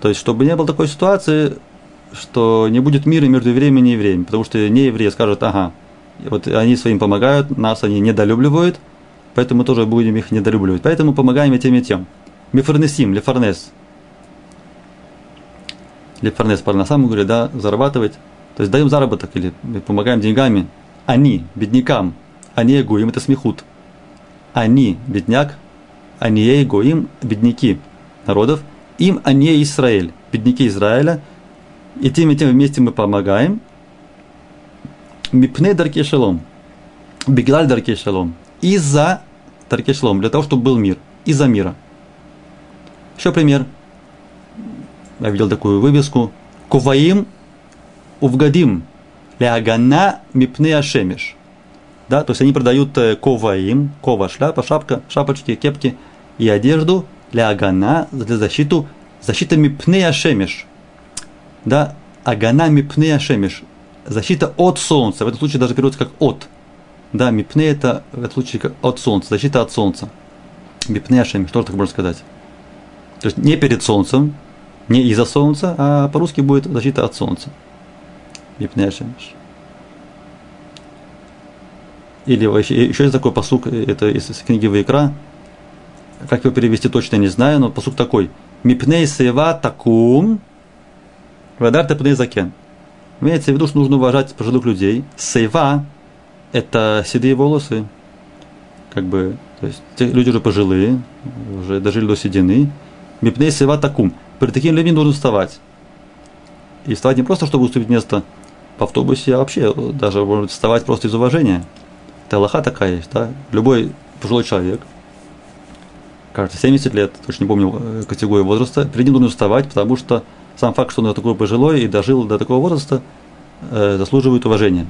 То есть, чтобы не было такой ситуации, что не будет мира между евреями и неевреями. Потому что не евреи скажут, ага, вот они своим помогают, нас они недолюбливают, поэтому мы тоже будем их недолюбливать. Поэтому помогаем и тем, и тем. Мифарнесим, лефарнес. Лефарнес, на самом деле, да, зарабатывать. То есть даем заработок или помогаем деньгами. Они, беднякам, они эгоим, это смехут. Они, бедняк, они эгоим, бедняки народов, им они Израиль, бедняки Израиля, и тем и тем вместе мы помогаем. Мипне дарки шалом, беглаль из-за дарки шалом, для того, чтобы был мир, из-за мира. Еще пример. Я видел такую вывеску. Куваим увгадим лягана мипне ашемиш. Да, то есть они продают э, коваим, кова шляпа, шапка, шапочки, кепки и одежду для агана, для защиту, защита мипне ашемиш. Да, агана мипне ашемиш. Защита от солнца. В этом случае даже переводится как от. Да, мипне это в этом случае как от солнца, защита от солнца. Мипне ашемиш, что так можно сказать. То есть не перед солнцем, не из-за солнца, а по-русски будет защита от солнца. Мипне ашемиш. Или еще, еще есть такой посук, это из, из книги Вайкра, как его перевести точно не знаю, но посук такой. Мипней сева такум, вадар тепней закен. Имеется в виду, что нужно уважать пожилых людей. Сейва – это седые волосы, как бы, то есть те люди уже пожилые, уже дожили до седины. Мипней сева такум. Перед такими людьми нужно вставать. И вставать не просто, чтобы уступить место в автобусе, вообще даже может вставать просто из уважения – это Аллаха такая есть, да? Любой пожилой человек, кажется, 70 лет, точно не помню э, категорию возраста, перед ним нужно вставать, потому что сам факт, что он такой пожилой и дожил до такого возраста, э, заслуживает уважения.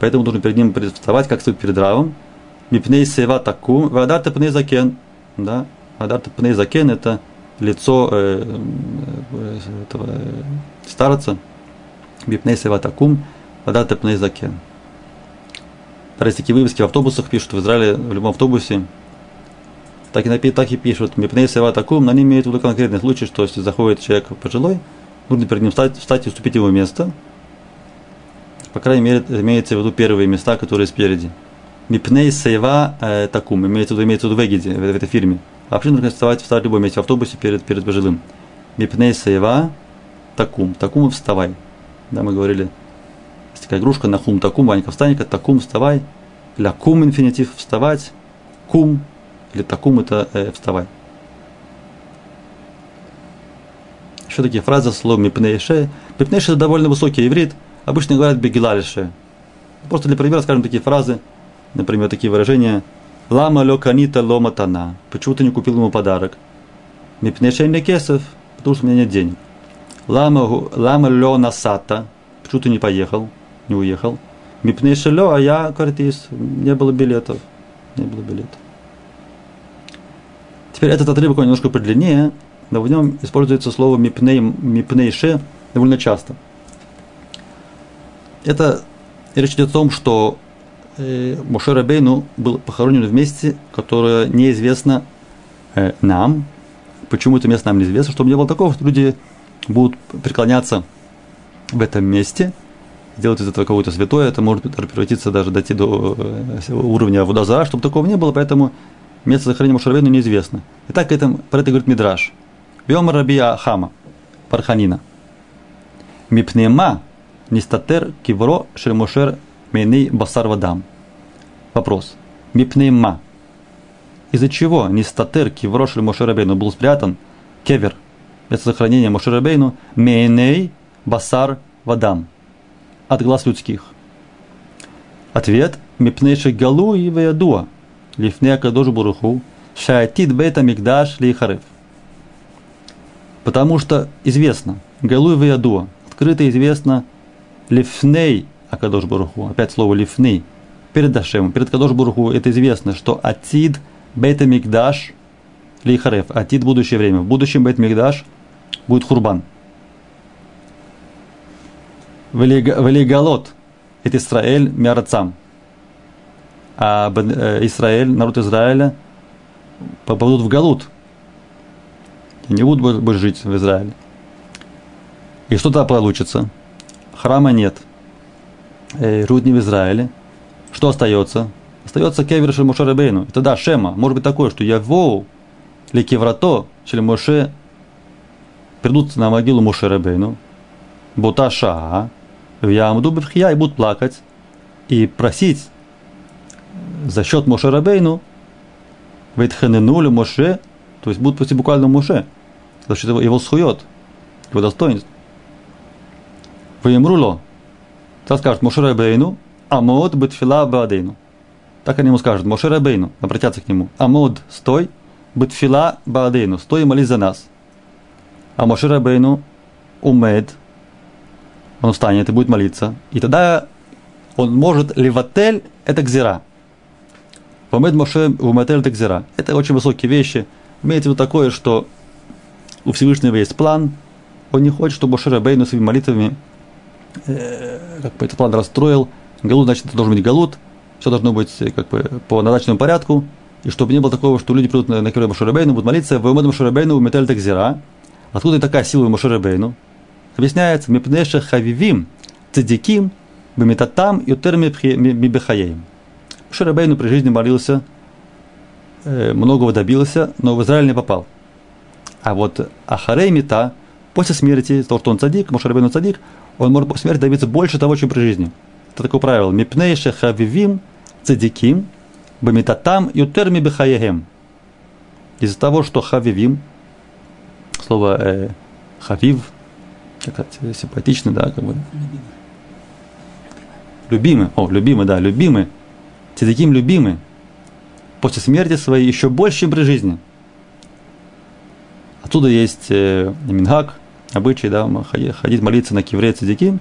Поэтому нужно перед ним вставать, как стоит перед равом. Мипней сева такум, вадар тепней закен. Да? Вадар тепней закен – это лицо э, э, этого э, старца. Мипней сева такум, вадар тепней закен. Такие вывески в автобусах пишут, в Израиле в любом автобусе. Так и, напи, так и пишут. Мипней сева такум, но они имеют в виду конкретный случай, что если заходит человек пожилой, нужно перед ним встать, встать и уступить ему место. По крайней мере, имеется в виду первые места, которые спереди. Мипней сева э, такум, имеется в виду, имеется в виду в Эгиде, в, в этой фирме. А вообще нужно вставать, встать в любом месте в автобусе перед, перед пожилым. Мипней сева такум, такум вставай. Да, мы говорили, есть такая игрушка на хум такум, Ванька, встань-ка, такум, вставай. Ля кум инфинитив, вставать. Кум, или такум это э, вставай. Еще такие фразы слово мипнейше. Мипнейше это довольно высокий иврит. Обычно говорят бегилалише. Просто для примера скажем такие фразы, например, такие выражения. Лама лё канита тана. Почему ты не купил ему подарок? Мипнейше не кесов, потому что у меня нет денег. Лама, лама лё насата. Почему ты не поехал? не уехал. Мипней шелё, а я картист, не было билетов. Не было билетов. Теперь этот отрывок немножко подлиннее, но в нем используется слово мипней, мипней ше довольно часто. Это речь идет о том, что э, Рабейну был похоронен в месте, которое неизвестно э, нам. Почему это место нам неизвестно? Чтобы не было такого, что люди будут преклоняться в этом месте – делать из этого какого-то святое, это может превратиться даже дойти до э, уровня водозара, чтобы такого не было, поэтому место захоронения Мушарбейну неизвестно. Итак, это, про это говорит Мидраш. Бьем Рабия Хама, Парханина. Мипнема нистатер кивро шельмошер мейней басар вадам. Вопрос. Мипнема. Из-за чего нистатер кивро шельмошер был спрятан кевер, место захоронения Мошерабейну, мейней басар вадам от глаз людских? Ответ – Мипнейши Галу и Ваядуа, Лифне Акадош Буруху, Шаатид Бейта Мигдаш Лейхарев. Потому что известно, Галу и Ваядуа, открыто известно Лифней Акадош Буруху, опять слово Лифней, перед Дашем, перед Кадош Буруху это известно, что Атид Бейта Мигдаш Лейхарев, Атид будущее время. В будущем Бейт Мигдаш будет Хурбан – Велигалот – это Израиль Мярацам. А э, Израиль, народ Израиля, попадут в Галут, не будут больше жить в Израиле. И что тогда получится? Храма нет. Э, живут не в Израиле. Что остается? Остается кевер Моше Рабейну. Это да, Шема. Может быть такое, что я воу, ли кеврато, или Моше придут на могилу Моше Рабейну, бута ша, в ямду бифхия и будут плакать и просить за счет Моше Рабейну, Вейтханенули Моше, то есть будут просить буквально Моше, за счет его, его схует, его достоинств. Ваемруло. Так скажет Моше Рабейну, Амод бетфила баадейну. Так они ему скажут, Моше Рабейну, обратятся к нему. Амод, стой, бетфила баадейну, стой и молись за нас. А Моше Рабейну умед, он встанет и будет молиться. И тогда он может леватель, это гзира. Вамед Моше уматель это гзира. Это очень высокие вещи. Имеется в виду такое, что у Всевышнего есть план, он не хочет, чтобы Моше Рабейну своими молитвами э, как бы этот план расстроил. Галут, значит, это должен быть галут. Все должно быть э, как бы по назначенному порядку. И чтобы не было такого, что люди придут на, на Кирой Машурабейну, будут молиться, в Машурабейну у Металь Такзира. Откуда такая сила у Машурабейну? Объясняется, Мипнеша Хавивим, Цедиким, Бемитатам, Ютер Мибехаеем. Машурабейну при жизни молился, э, многого добился, но в Израиль не попал. А вот Ахарей Мита, после смерти, того, что он цадик, Машурабейну цадик, он может после смерти добиться больше того, чем при жизни. Это такое правило. Мипней шехавивим цадиким бамитатам ютерми бихаегем. Из-за того, что хавивим, слово э, хавив, как симпатично, да, как бы. Любимый, о, любимый, да, любимый, цадиким любимый, после смерти своей еще больше, чем при жизни. Отсюда есть э, мингак, обычай, да, ходить молиться на кивре цадиким,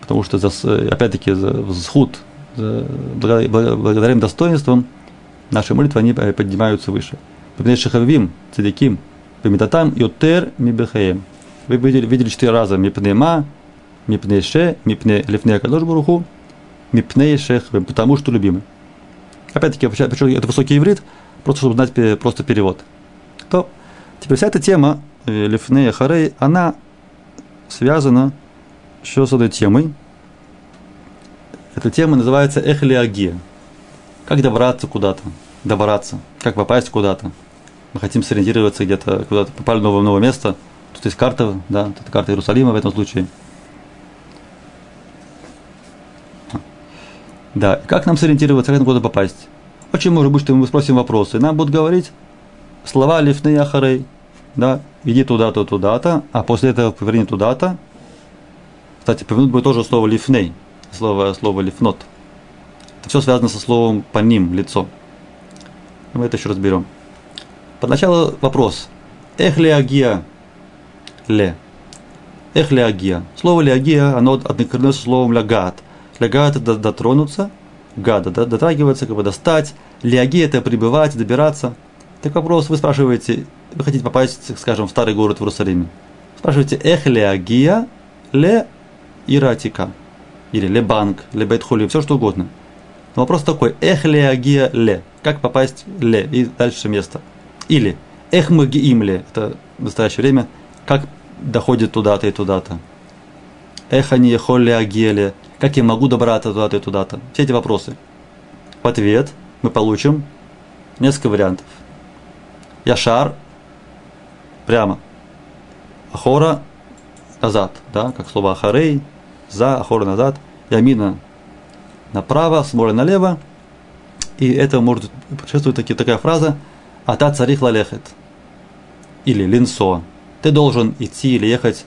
потому что, за, опять-таки, за, схуд, благодаря им достоинствам, наши молитвы, они э, поднимаются выше. Пепней шахавим, цадиким, пемитатам, йотер мибехаем. Вы видели, видели четыре раза мипней ма, мипней ше, мипней лифней кадош баруху, мипней шех, потому что любимый. Опять-таки, почему это высокий иврит, просто чтобы знать просто перевод. То теперь вся эта тема э, Лифнея Харей, она связана еще с этой темой. Эта тема называется эхлиагия. Как добраться куда-то, добраться, как попасть куда-то. Мы хотим сориентироваться где-то, куда-то попали в новое, новое место. Тут есть карта, да, тут карта Иерусалима в этом случае. Да, как нам сориентироваться, как нам куда попасть? Очень может быть, что мы спросим вопросы. Нам будут говорить слова лифны ахарей, да, иди туда-то, туда-то, а после этого поверни туда-то. Кстати, повернуть будет тоже слово лифней, слово, слово лифнот. Это все связано со словом по ним, лицо. Мы это еще разберем. Поначалу вопрос. Эх леагия ле. Эх леагия. Слово леагия, оно однокоренное со словом лягат. Лягат это дотронуться, гада, да, дотрагиваться, как бы достать. Леагия это пребывать, добираться. Так вопрос, вы спрашиваете, вы хотите попасть, скажем, в старый город в Иерусалиме. Спрашиваете, эх леагия ле иратика. Или ле банк, ле бейтхоли, все что угодно. Но вопрос такой, эх леагия ле. Как попасть ле и дальше место. Или эх магиим ле. Это в настоящее время. Как доходит туда-то и туда-то. Эх они ехолли агеле. Как я могу добраться туда-то и туда-то. Все эти вопросы. В ответ мы получим несколько вариантов. Яшар прямо. Ахора назад, да, как слово ахарей, за, ахора назад, ямина направо, смоля налево. И это может предшествовать таки, такая фраза «Ата царих лалехет» или «Линсо». Ты должен идти или ехать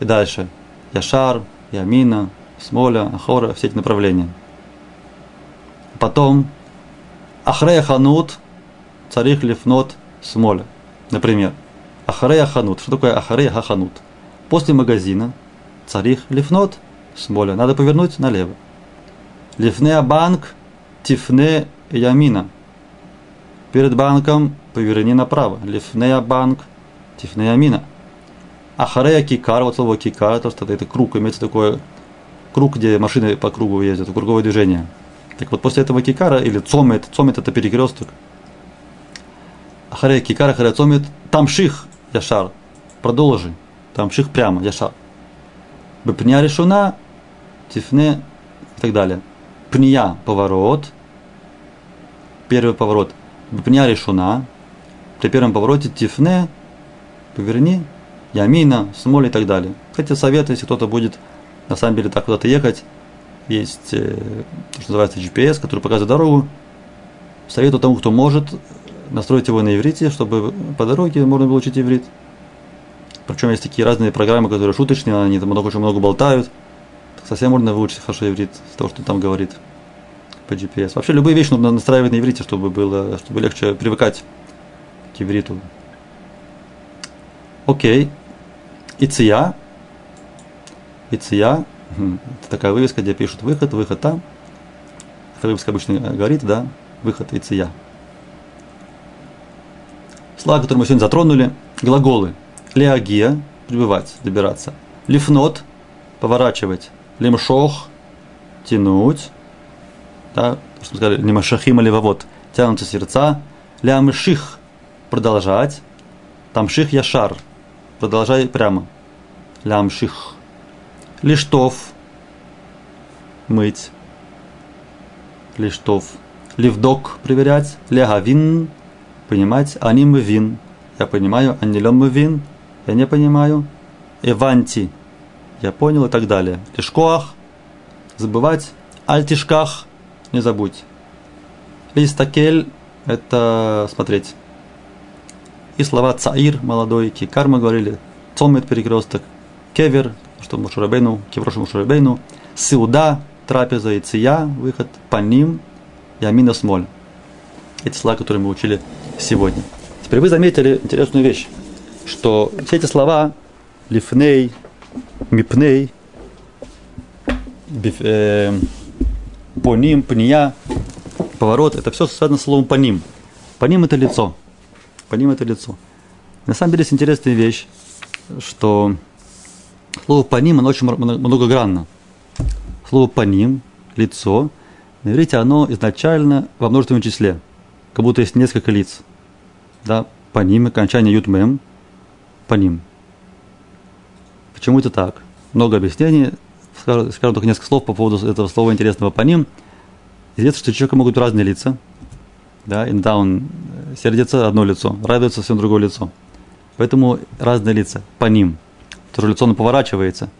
и дальше. Яшар, Ямина, Смоля, Ахора, все эти направления. Потом Ахрея Ханут, Царих Лифнот, Смоля. Например, Ахарея Ханут. Что такое Ахарея Ханут? После магазина Царих Лифнот, Смоля. Надо повернуть налево. Лифнея банк, Тифне Ямина. Перед банком поверни направо. Лифнея банк, Тифне Ямина. Ахарея Кикар, вот слово Кикар, это что это круг, имеется такое круг, где машины по кругу ездят, круговое движение. Так вот, после этого Кикара, или Цомет, Цомет это перекресток, Ахаре кикара харецомит тамших яшар. Продолжи. Тамших прямо, яшар. Бепня решена, тифне и так далее. Пния поворот. Первый поворот. Бепня решена. При первом повороте тифне, поверни, ямина, смоль и так далее. Хотя совет, если кто-то будет на самом деле так куда-то ехать, есть э, то, что называется GPS, который показывает дорогу. Советую тому, кто может, настроить его на иврите, чтобы по дороге можно было учить иврит. Причем есть такие разные программы, которые шуточные, они там много, очень много болтают. Так совсем можно выучить хорошо иврит с того, что там говорит по GPS. Вообще любые вещи нужно настраивать на иврите, чтобы было, чтобы легче привыкать к. Окей. Иция. Иция. Это такая вывеска, где пишут выход, выход там. Эта вывеска обычно говорит, да, выход Иция. Слова, которые мы сегодня затронули, глаголы. Леагия – пребывать, добираться. Лифнот – поворачивать. Лимшох – тянуть. Да, что мы сказали, лимашахим или тянутся сердца. Лямших – продолжать. Тамших яшар – продолжай прямо. Лямших. Лиштов – мыть. Лиштов. Ливдок – проверять. Лягавин – понимать. Аним вин – я понимаю. Анилем вин – я не понимаю. Эванти, я понял и так далее. Тишкоах, забывать. Альтишках, не забудь. Листакель, это смотреть. И слова цаир, молодой, кикар мы говорили, цомет, перекресток, кевер, что Мушурабейну, кеврошу Мушурабейну, сиуда, трапеза и ция, выход, по ним, ямина смоль. Эти слова, которые мы учили сегодня. Теперь вы заметили интересную вещь что все эти слова лифней, мипней, э, поним, пния, поворот, это все связано с словом поним. Поним это лицо. Поним это лицо. На самом деле есть интересная вещь, что слово поним, оно очень многогранно. Слово поним, лицо, на иврите оно изначально во множественном числе, как будто есть несколько лиц. Да, поним, окончание ютмем, по ним. Почему это так? Много объяснений. Скажу, скажу только несколько слов по поводу этого слова интересного по ним. Известно, что у человека могут быть разные лица. Да, иногда он сердится одно лицо, радуется совсем другое лицо. Поэтому разные лица по ним. То лицо он поворачивается.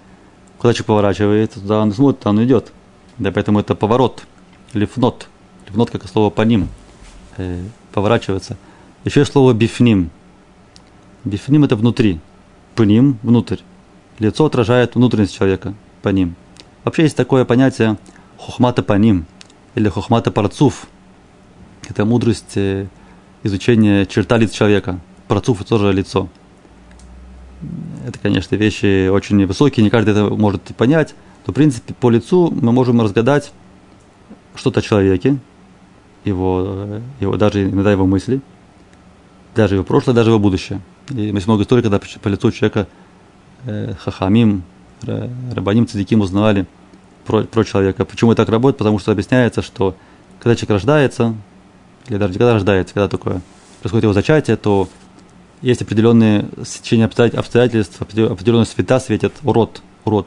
Куда человек поворачивается, туда он смотрит, туда он идет. Да, поэтому это поворот, лифнот. Лифнот как слово по ним. Э, поворачивается. Еще есть слово бифним. Бифним это внутри. Пним – внутрь. Лицо отражает внутренность человека. По ним. Вообще есть такое понятие хохмата по ним или хохмата парцуф. Это мудрость э, изучения черта лиц человека. Это тоже лицо. Это, конечно, вещи очень высокие, не каждый это может понять. Но, в принципе, по лицу мы можем разгадать что-то о человеке, его, э, его, даже иногда его мысли, даже его прошлое, даже его будущее. И есть много историй, когда по лицу человека э, хахамим, рабаним, цадиким узнавали про, про человека. Почему это так работает? Потому что объясняется, что когда человек рождается, даже когда рождается, когда такое происходит его зачатие, то есть определенные сечения обстоятельств, определенные света светят урод, урод.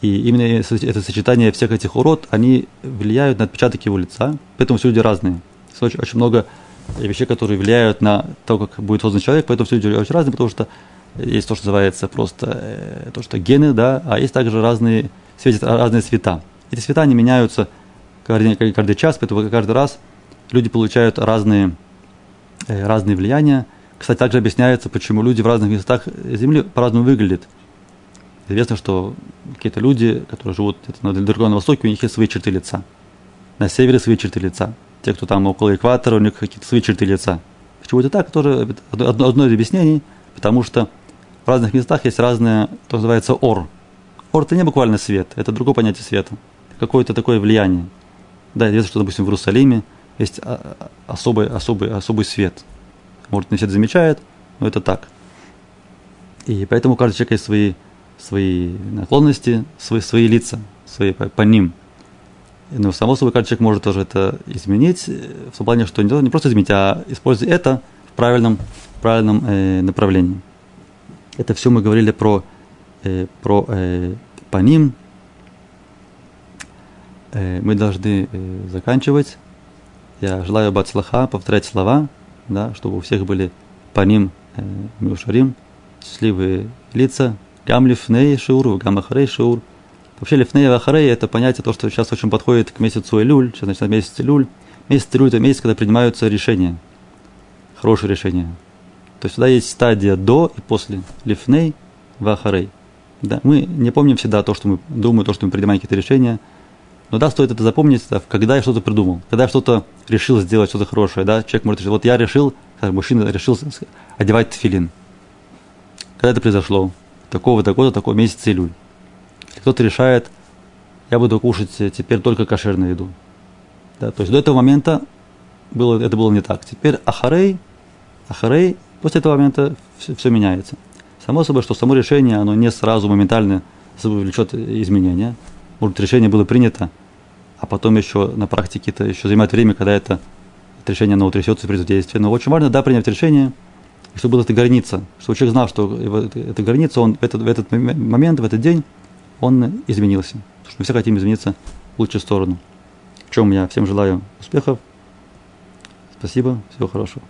И именно это сочетание всех этих урод, они влияют на отпечаток его лица, поэтому все люди разные. Очень, очень много вещей, которые влияют на то, как будет создан человек, поэтому все люди очень разные, потому что есть то, что называется просто э, то, что гены, да, а есть также разные, светят разные цвета. Эти цвета, они меняются каждый, каждый час, поэтому каждый раз люди получают разные, э, разные влияния. Кстати, также объясняется, почему люди в разных местах Земли по-разному выглядят. Известно, что какие-то люди, которые живут на далеко на востоке, у них есть свои черты лица. На севере свои черты лица те, кто там около экватора, у них какие-то свои черты лица. Почему это так? Тоже одно, одно из объяснений, потому что в разных местах есть разное, то называется ор. Ор это не буквально свет, это другое понятие света. Какое-то такое влияние. Да, известно, что, допустим, в Иерусалиме есть а, особый, особый, особый свет. Может, не все это замечает, но это так. И поэтому у каждого человека есть свои, свои наклонности, свои, свои лица, свои по, по ним – но само собой, каждый человек может тоже это изменить, в том плане, что не просто изменить, а использовать это в правильном, в правильном э, направлении. Это все мы говорили про, э, про э, по ним. Э, мы должны э, заканчивать. Я желаю бацлаха, повторять слова, да, чтобы у всех были по ним э, миушарим, счастливые лица, гам лифней шиур, гам ахарей шиур. Вообще лифней и ахарей это понятие, то, что сейчас очень подходит к месяцу Илюль, сейчас начинает месяц Илюль. Месяц Илюль это месяц, когда принимаются решения, хорошие решения. То есть всегда есть стадия до и после лифней вахарей. Да, мы не помним всегда то, что мы думаем, то, что мы принимаем какие-то решения – но да, стоит это запомнить, да, когда я что-то придумал, когда я что-то решил сделать, что-то хорошее, да, человек может решить, вот я решил, как мужчина решил одевать тфилин. Когда это произошло? Такого-то года, такого месяца июль. Кто-то решает, я буду кушать теперь только кошерную еду. Да, то есть до этого момента было, это было не так. Теперь ахарей, ахарей, после этого момента все, все меняется. Само собой, что само решение, оно не сразу моментально влечет изменения. Может, решение было принято, а потом еще на практике это еще занимает время, когда это, это решение оно утрясется при действии. Но очень важно, да, принять решение, чтобы была эта граница, чтобы человек знал, что эта граница, он в этот, в этот момент, в этот день, он изменился. Потому что мы все хотим измениться в лучшую сторону. В чем я всем желаю успехов. Спасибо, всего хорошего.